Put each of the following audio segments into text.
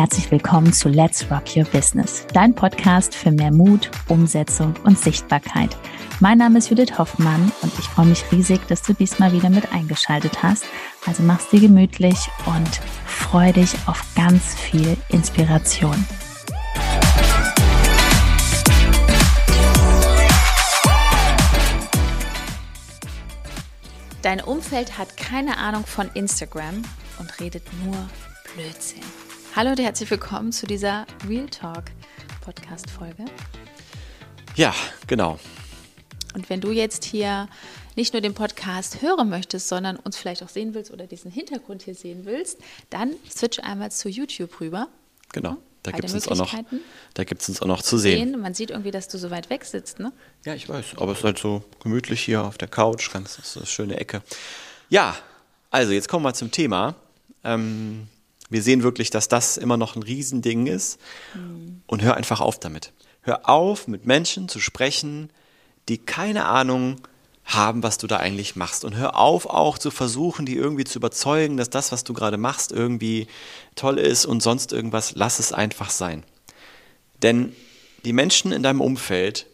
herzlich willkommen zu Let's Rock Your Business, dein Podcast für mehr Mut, Umsetzung und Sichtbarkeit. Mein Name ist Judith Hoffmann und ich freue mich riesig, dass du diesmal wieder mit eingeschaltet hast. Also mach's dir gemütlich und freu dich auf ganz viel Inspiration. Dein Umfeld hat keine Ahnung von Instagram und redet nur Blödsinn. Hallo und herzlich willkommen zu dieser Real Talk Podcast Folge. Ja, genau. Und wenn du jetzt hier nicht nur den Podcast hören möchtest, sondern uns vielleicht auch sehen willst oder diesen Hintergrund hier sehen willst, dann switch einmal zu YouTube rüber. Genau. Da gibt es uns, auch noch, uns auch noch zu sehen. Man sieht irgendwie, dass du so weit weg sitzt, ne? Ja, ich weiß. Aber es ist halt so gemütlich hier auf der Couch. Ganz das ist eine schöne Ecke. Ja, also jetzt kommen wir zum Thema. Ähm, wir sehen wirklich, dass das immer noch ein Riesending ist. Mhm. Und hör einfach auf damit. Hör auf, mit Menschen zu sprechen, die keine Ahnung haben, was du da eigentlich machst. Und hör auf, auch zu versuchen, die irgendwie zu überzeugen, dass das, was du gerade machst, irgendwie toll ist und sonst irgendwas. Lass es einfach sein. Denn die Menschen in deinem Umfeld,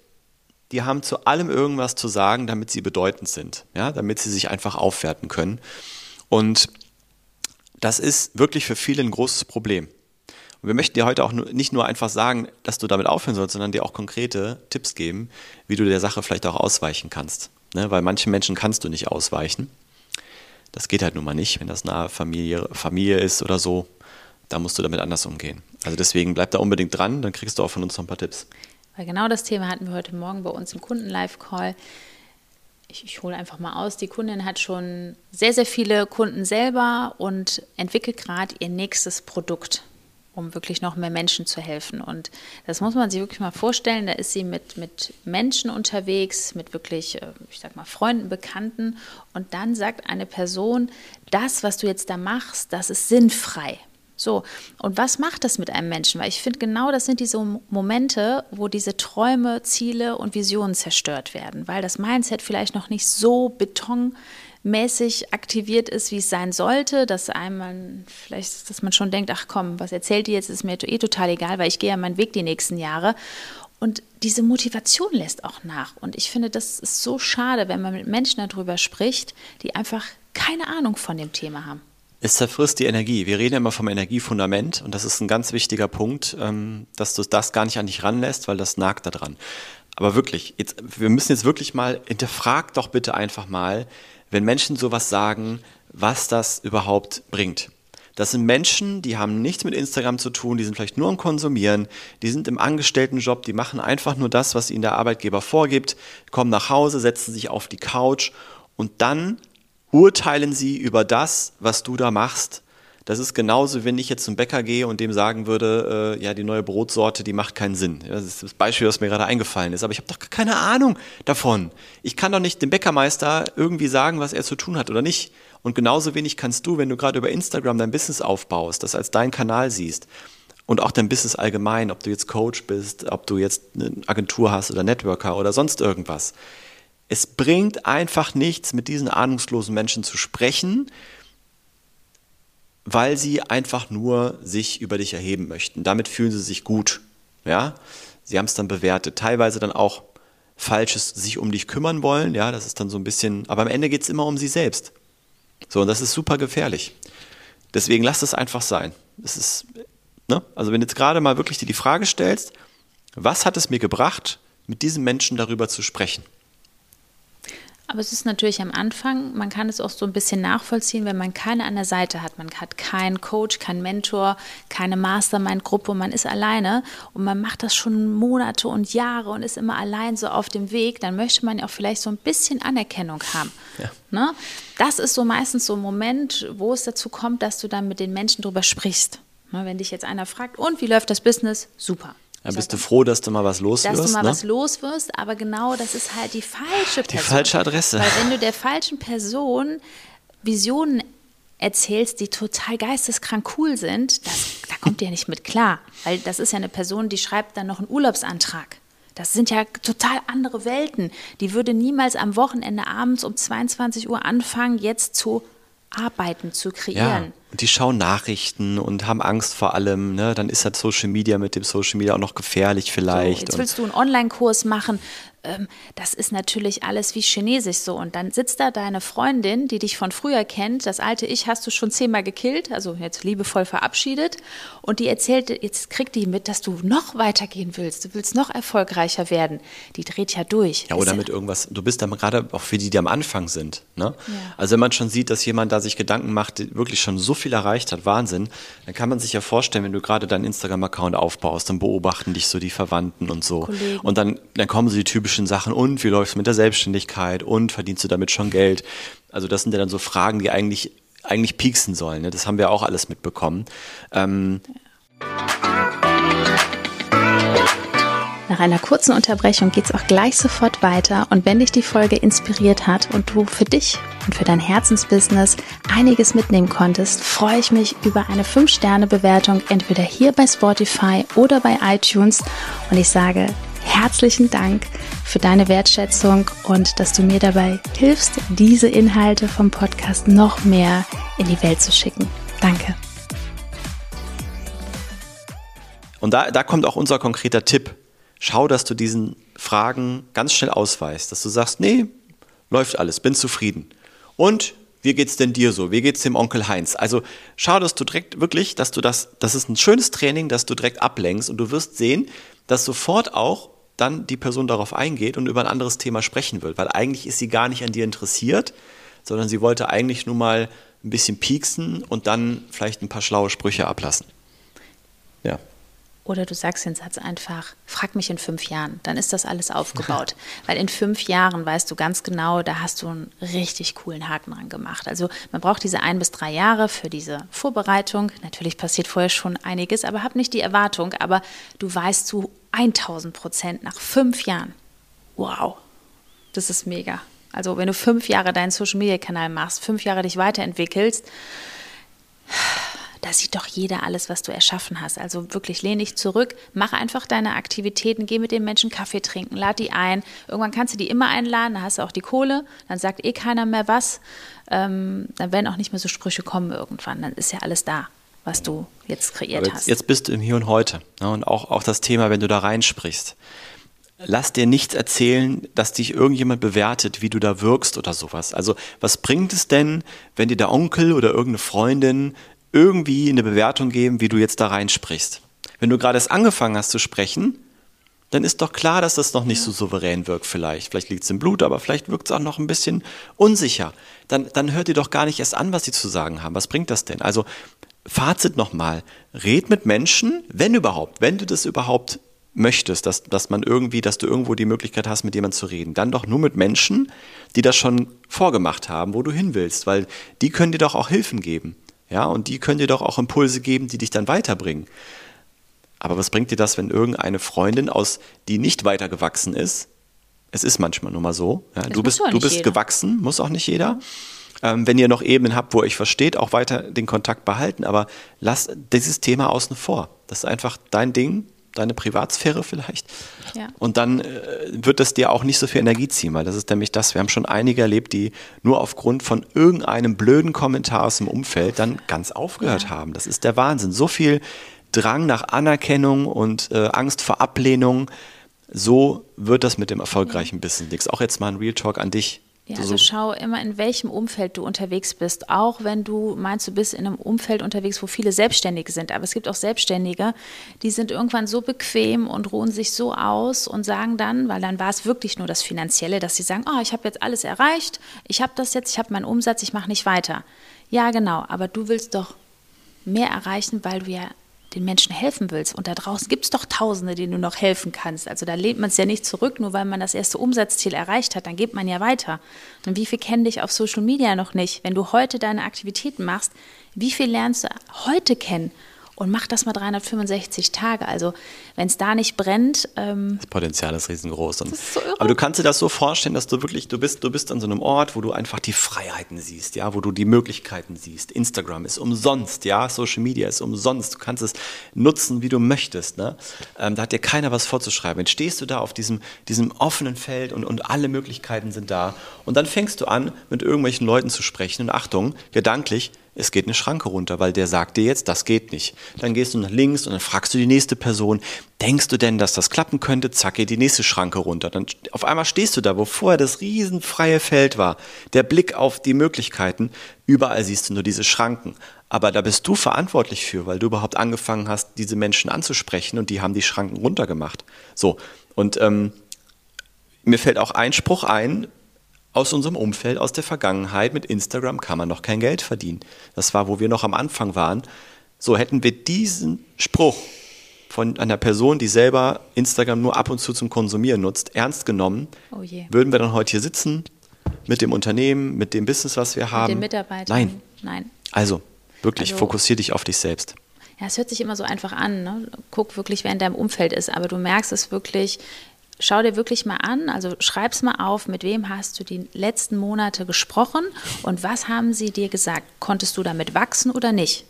die haben zu allem irgendwas zu sagen, damit sie bedeutend sind, ja, damit sie sich einfach aufwerten können. Und das ist wirklich für viele ein großes Problem. Und wir möchten dir heute auch nicht nur einfach sagen, dass du damit aufhören sollst, sondern dir auch konkrete Tipps geben, wie du der Sache vielleicht auch ausweichen kannst ne? weil manchen Menschen kannst du nicht ausweichen. Das geht halt nun mal nicht, wenn das eine Familie, Familie ist oder so. Da musst du damit anders umgehen. Also deswegen bleib da unbedingt dran, dann kriegst du auch von uns noch ein paar Tipps. Weil genau das Thema hatten wir heute Morgen bei uns im Kunden-Live-Call. Ich, ich hole einfach mal aus. Die Kundin hat schon sehr, sehr viele Kunden selber und entwickelt gerade ihr nächstes Produkt um wirklich noch mehr Menschen zu helfen. Und das muss man sich wirklich mal vorstellen. Da ist sie mit, mit Menschen unterwegs, mit wirklich, äh, ich sag mal, Freunden, Bekannten. Und dann sagt eine Person, das, was du jetzt da machst, das ist sinnfrei. So, und was macht das mit einem Menschen? Weil ich finde, genau das sind diese Momente, wo diese Träume, Ziele und Visionen zerstört werden, weil das Mindset vielleicht noch nicht so beton mäßig aktiviert ist, wie es sein sollte, dass einmal vielleicht, dass man schon denkt, ach komm, was erzählt die jetzt, ist mir eh total egal, weil ich gehe ja meinen Weg die nächsten Jahre. Und diese Motivation lässt auch nach. Und ich finde, das ist so schade, wenn man mit Menschen darüber spricht, die einfach keine Ahnung von dem Thema haben. Es zerfrisst die Energie. Wir reden ja immer vom Energiefundament und das ist ein ganz wichtiger Punkt, ähm, dass du das gar nicht an dich ranlässt, weil das nagt daran. Aber wirklich, jetzt, wir müssen jetzt wirklich mal, hinterfrag doch bitte einfach mal, wenn Menschen sowas sagen, was das überhaupt bringt. Das sind Menschen, die haben nichts mit Instagram zu tun, die sind vielleicht nur am Konsumieren, die sind im Angestelltenjob, die machen einfach nur das, was ihnen der Arbeitgeber vorgibt, kommen nach Hause, setzen sich auf die Couch und dann urteilen sie über das, was du da machst das ist genauso, wenn ich jetzt zum Bäcker gehe und dem sagen würde, äh, ja, die neue Brotsorte, die macht keinen Sinn. Das ist das Beispiel, was mir gerade eingefallen ist. Aber ich habe doch keine Ahnung davon. Ich kann doch nicht dem Bäckermeister irgendwie sagen, was er zu tun hat oder nicht. Und genauso wenig kannst du, wenn du gerade über Instagram dein Business aufbaust, das als dein Kanal siehst und auch dein Business allgemein, ob du jetzt Coach bist, ob du jetzt eine Agentur hast oder Networker oder sonst irgendwas. Es bringt einfach nichts, mit diesen ahnungslosen Menschen zu sprechen, weil sie einfach nur sich über dich erheben möchten. Damit fühlen sie sich gut. Ja? Sie haben es dann bewertet. Teilweise dann auch falsches sich um dich kümmern wollen. Ja, das ist dann so ein bisschen, aber am Ende geht es immer um sie selbst. So, und das ist super gefährlich. Deswegen lass es einfach sein. Das ist, ne? Also wenn du jetzt gerade mal wirklich dir die Frage stellst, was hat es mir gebracht, mit diesem Menschen darüber zu sprechen? Aber es ist natürlich am Anfang, man kann es auch so ein bisschen nachvollziehen, wenn man keine an der Seite hat. Man hat keinen Coach, keinen Mentor, keine Mastermind-Gruppe, man ist alleine und man macht das schon Monate und Jahre und ist immer allein so auf dem Weg, dann möchte man ja auch vielleicht so ein bisschen Anerkennung haben. Ja. Ne? Das ist so meistens so ein Moment, wo es dazu kommt, dass du dann mit den Menschen drüber sprichst. Ne? Wenn dich jetzt einer fragt, und wie läuft das Business? Super. Dann bist du froh, dass du mal was los dass wirst. Dass du mal ne? was los wirst, aber genau das ist halt die falsche Person. Die falsche Adresse. Weil wenn du der falschen Person Visionen erzählst, die total geisteskrank cool sind, das, da kommt ihr nicht mit klar. Weil das ist ja eine Person, die schreibt dann noch einen Urlaubsantrag. Das sind ja total andere Welten. Die würde niemals am Wochenende abends um 22 Uhr anfangen, jetzt zu arbeiten, zu kreieren. Ja, die schauen Nachrichten und haben Angst vor allem. Ne? Dann ist halt Social Media mit dem Social Media auch noch gefährlich vielleicht. So, jetzt willst du einen Online-Kurs machen ähm, das ist natürlich alles wie Chinesisch so. Und dann sitzt da deine Freundin, die dich von früher kennt, das alte Ich hast du schon zehnmal gekillt, also jetzt liebevoll verabschiedet. Und die erzählt, jetzt kriegt die mit, dass du noch weitergehen willst, du willst noch erfolgreicher werden. Die dreht ja durch. Ja, oder mit irgendwas, du bist dann gerade auch für die, die am Anfang sind. Ne? Ja. Also wenn man schon sieht, dass jemand da sich Gedanken macht, wirklich schon so viel erreicht hat, Wahnsinn, dann kann man sich ja vorstellen, wenn du gerade deinen Instagram-Account aufbaust, dann beobachten dich so die Verwandten und so. Kollegen. Und dann, dann kommen so die typischen Sachen und wie läuft es mit der Selbstständigkeit und verdienst du damit schon Geld? Also das sind ja dann so Fragen, die eigentlich, eigentlich pieksen sollen. Ne? Das haben wir auch alles mitbekommen. Ähm, Nach einer kurzen Unterbrechung geht es auch gleich sofort weiter und wenn dich die Folge inspiriert hat und du für dich und für dein Herzensbusiness einiges mitnehmen konntest, freue ich mich über eine 5-Sterne-Bewertung entweder hier bei Spotify oder bei iTunes und ich sage herzlichen Dank für deine Wertschätzung und dass du mir dabei hilfst, diese Inhalte vom Podcast noch mehr in die Welt zu schicken. Danke. Und da, da kommt auch unser konkreter Tipp. Schau, dass du diesen Fragen ganz schnell ausweist, dass du sagst, nee, läuft alles, bin zufrieden. Und wie geht's denn dir so? Wie geht's dem Onkel Heinz? Also schau, dass du direkt wirklich, dass du das, das ist ein schönes Training, dass du direkt ablenkst und du wirst sehen, dass sofort auch dann die Person darauf eingeht und über ein anderes Thema sprechen will, weil eigentlich ist sie gar nicht an dir interessiert, sondern sie wollte eigentlich nur mal ein bisschen pieksen und dann vielleicht ein paar schlaue Sprüche ablassen. Ja. Oder du sagst den Satz einfach, frag mich in fünf Jahren, dann ist das alles aufgebaut. Weil in fünf Jahren weißt du ganz genau, da hast du einen richtig coolen Haken dran gemacht. Also man braucht diese ein bis drei Jahre für diese Vorbereitung. Natürlich passiert vorher schon einiges, aber hab nicht die Erwartung, aber du weißt zu 1000 Prozent nach fünf Jahren. Wow, das ist mega. Also wenn du fünf Jahre deinen Social-Media-Kanal machst, fünf Jahre dich weiterentwickelst, da sieht doch jeder alles, was du erschaffen hast. Also wirklich lehn dich zurück, mach einfach deine Aktivitäten, geh mit den Menschen Kaffee trinken, lad die ein. Irgendwann kannst du die immer einladen, dann hast du auch die Kohle, dann sagt eh keiner mehr was. Ähm, dann werden auch nicht mehr so Sprüche kommen irgendwann, dann ist ja alles da was du jetzt kreiert jetzt, hast. Jetzt bist du im Hier und Heute. Ne? Und auch, auch das Thema, wenn du da reinsprichst. Lass dir nichts erzählen, dass dich irgendjemand bewertet, wie du da wirkst oder sowas. Also, was bringt es denn, wenn dir der Onkel oder irgendeine Freundin irgendwie eine Bewertung geben, wie du jetzt da reinsprichst. Wenn du gerade erst angefangen hast zu sprechen, dann ist doch klar, dass das noch nicht so souverän wirkt vielleicht. Vielleicht liegt es im Blut, aber vielleicht wirkt es auch noch ein bisschen unsicher. Dann, dann hört ihr doch gar nicht erst an, was sie zu sagen haben. Was bringt das denn? Also Fazit nochmal, red mit Menschen, wenn überhaupt, wenn du das überhaupt möchtest, dass, dass man irgendwie, dass du irgendwo die Möglichkeit hast, mit jemandem zu reden, dann doch nur mit Menschen, die das schon vorgemacht haben, wo du hin willst, weil die können dir doch auch Hilfen geben. Ja, und die können dir doch auch Impulse geben, die dich dann weiterbringen. Aber was bringt dir das, wenn irgendeine Freundin aus, die nicht weitergewachsen ist, es ist manchmal nur mal so, ja, du bist, du bist gewachsen, muss auch nicht jeder. Ähm, wenn ihr noch Ebenen habt, wo ihr euch versteht, auch weiter den Kontakt behalten, aber lass dieses Thema außen vor. Das ist einfach dein Ding, deine Privatsphäre vielleicht. Ja. Und dann äh, wird es dir auch nicht so viel Energie ziehen, weil das ist nämlich das. Wir haben schon einige erlebt, die nur aufgrund von irgendeinem blöden Kommentar aus dem Umfeld dann ganz aufgehört ja. haben. Das ist der Wahnsinn. So viel Drang nach Anerkennung und äh, Angst vor Ablehnung. So wird das mit dem erfolgreichen. Business nichts. Auch jetzt mal ein Real Talk an dich. Ja, also schau immer, in welchem Umfeld du unterwegs bist. Auch wenn du meinst, du bist in einem Umfeld unterwegs, wo viele Selbstständige sind. Aber es gibt auch Selbstständige, die sind irgendwann so bequem und ruhen sich so aus und sagen dann, weil dann war es wirklich nur das Finanzielle, dass sie sagen, oh, ich habe jetzt alles erreicht, ich habe das jetzt, ich habe meinen Umsatz, ich mache nicht weiter. Ja, genau, aber du willst doch mehr erreichen, weil du ja den Menschen helfen willst. Und da draußen gibt es doch Tausende, denen du noch helfen kannst. Also da lehnt man es ja nicht zurück, nur weil man das erste Umsatzziel erreicht hat, dann geht man ja weiter. Und wie viel kennen dich auf Social Media noch nicht? Wenn du heute deine Aktivitäten machst, wie viel lernst du heute kennen? Und mach das mal 365 Tage. Also wenn es da nicht brennt. Ähm, das Potenzial ist riesengroß. Ist so aber du kannst dir das so vorstellen, dass du wirklich, du bist, du bist an so einem Ort, wo du einfach die Freiheiten siehst, ja, wo du die Möglichkeiten siehst. Instagram ist umsonst, ja, Social Media ist umsonst. Du kannst es nutzen, wie du möchtest. Ne? Ähm, da hat dir keiner was vorzuschreiben. Jetzt stehst du da auf diesem, diesem offenen Feld und, und alle Möglichkeiten sind da. Und dann fängst du an, mit irgendwelchen Leuten zu sprechen. Und Achtung, gedanklich, es geht eine Schranke runter, weil der sagt dir jetzt, das geht nicht. Dann gehst du nach links und dann fragst du die nächste Person, denkst du denn, dass das klappen könnte? Zack, geht die nächste Schranke runter. Dann auf einmal stehst du da, wo vorher das riesenfreie Feld war. Der Blick auf die Möglichkeiten, überall siehst du nur diese Schranken. Aber da bist du verantwortlich für, weil du überhaupt angefangen hast, diese Menschen anzusprechen und die haben die Schranken runtergemacht. So, und ähm, mir fällt auch ein Spruch ein, aus unserem Umfeld, aus der Vergangenheit. Mit Instagram kann man noch kein Geld verdienen. Das war, wo wir noch am Anfang waren. So hätten wir diesen Spruch von einer Person, die selber Instagram nur ab und zu zum Konsumieren nutzt, ernst genommen, oh würden wir dann heute hier sitzen mit dem Unternehmen, mit dem Business, was wir haben. Mit den Mitarbeitern. Nein. Nein. Also wirklich, also, fokussier dich auf dich selbst. Ja, es hört sich immer so einfach an. Ne? Guck wirklich, wer in deinem Umfeld ist, aber du merkst es wirklich, schau dir wirklich mal an, also schreib's mal auf, mit wem hast du die letzten Monate gesprochen und was haben sie dir gesagt? Konntest du damit wachsen oder nicht?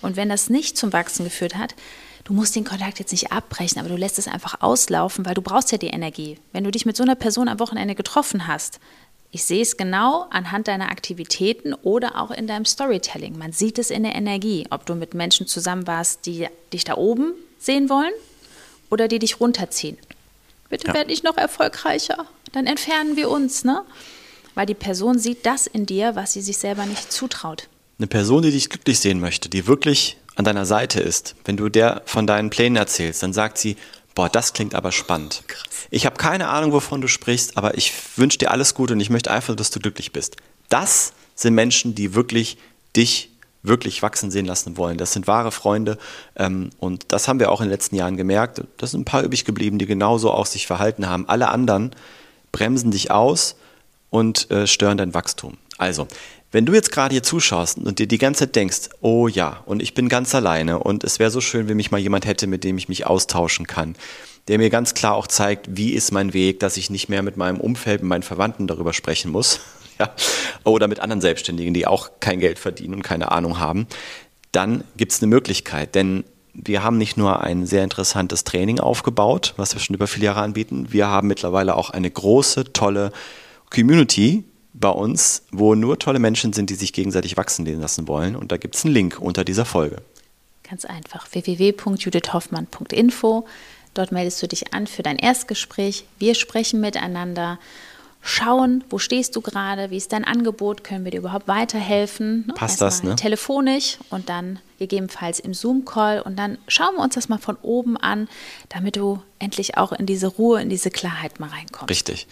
Und wenn das nicht zum Wachsen geführt hat, du musst den Kontakt jetzt nicht abbrechen, aber du lässt es einfach auslaufen, weil du brauchst ja die Energie. Wenn du dich mit so einer Person am Wochenende getroffen hast, ich sehe es genau anhand deiner Aktivitäten oder auch in deinem Storytelling. Man sieht es in der Energie, ob du mit Menschen zusammen warst, die dich da oben sehen wollen oder die dich runterziehen. Bitte ja. werde ich noch erfolgreicher. Dann entfernen wir uns, ne? Weil die Person sieht das in dir, was sie sich selber nicht zutraut. Eine Person, die dich glücklich sehen möchte, die wirklich an deiner Seite ist, wenn du der von deinen Plänen erzählst, dann sagt sie, boah, das klingt aber spannend. Krass. Ich habe keine Ahnung, wovon du sprichst, aber ich wünsche dir alles Gute und ich möchte einfach, dass du glücklich bist. Das sind Menschen, die wirklich dich wirklich wachsen sehen lassen wollen. Das sind wahre Freunde ähm, und das haben wir auch in den letzten Jahren gemerkt. Da sind ein paar übrig geblieben, die genauso auch sich verhalten haben. Alle anderen bremsen dich aus und äh, stören dein Wachstum. Also, wenn du jetzt gerade hier zuschaust und dir die ganze Zeit denkst, oh ja, und ich bin ganz alleine und es wäre so schön, wenn mich mal jemand hätte, mit dem ich mich austauschen kann, der mir ganz klar auch zeigt, wie ist mein Weg, dass ich nicht mehr mit meinem Umfeld, mit meinen Verwandten darüber sprechen muss, ja, oder mit anderen Selbstständigen, die auch kein Geld verdienen und keine Ahnung haben, dann gibt es eine Möglichkeit. Denn wir haben nicht nur ein sehr interessantes Training aufgebaut, was wir schon über viele Jahre anbieten, wir haben mittlerweile auch eine große, tolle Community bei uns, wo nur tolle Menschen sind, die sich gegenseitig wachsen lassen wollen. Und da gibt es einen Link unter dieser Folge. Ganz einfach www.judithhoffmann.info. Dort meldest du dich an für dein Erstgespräch. Wir sprechen miteinander schauen, wo stehst du gerade, wie ist dein Angebot, können wir dir überhaupt weiterhelfen. Ne? Passt das, ne? Telefonisch und dann gegebenenfalls im Zoom-Call und dann schauen wir uns das mal von oben an, damit du endlich auch in diese Ruhe, in diese Klarheit mal reinkommst. Richtig.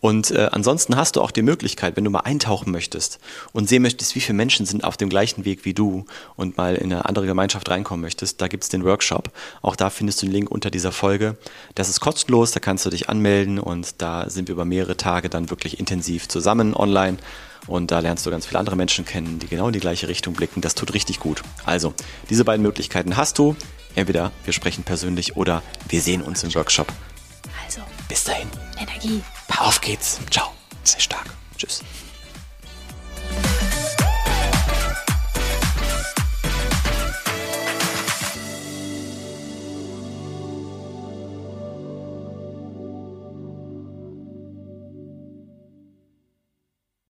Und äh, ansonsten hast du auch die Möglichkeit, wenn du mal eintauchen möchtest und sehen möchtest, wie viele Menschen sind auf dem gleichen Weg wie du und mal in eine andere Gemeinschaft reinkommen möchtest, da gibt es den Workshop. Auch da findest du den Link unter dieser Folge. Das ist kostenlos, da kannst du dich anmelden und da sind wir über mehrere Tage dann wirklich intensiv zusammen online. Und da lernst du ganz viele andere Menschen kennen, die genau in die gleiche Richtung blicken. Das tut richtig gut. Also, diese beiden Möglichkeiten hast du. Entweder wir sprechen persönlich oder wir sehen uns im Workshop. Also, bis dahin. Energie. Auf geht's. Ciao. Sei stark. Tschüss.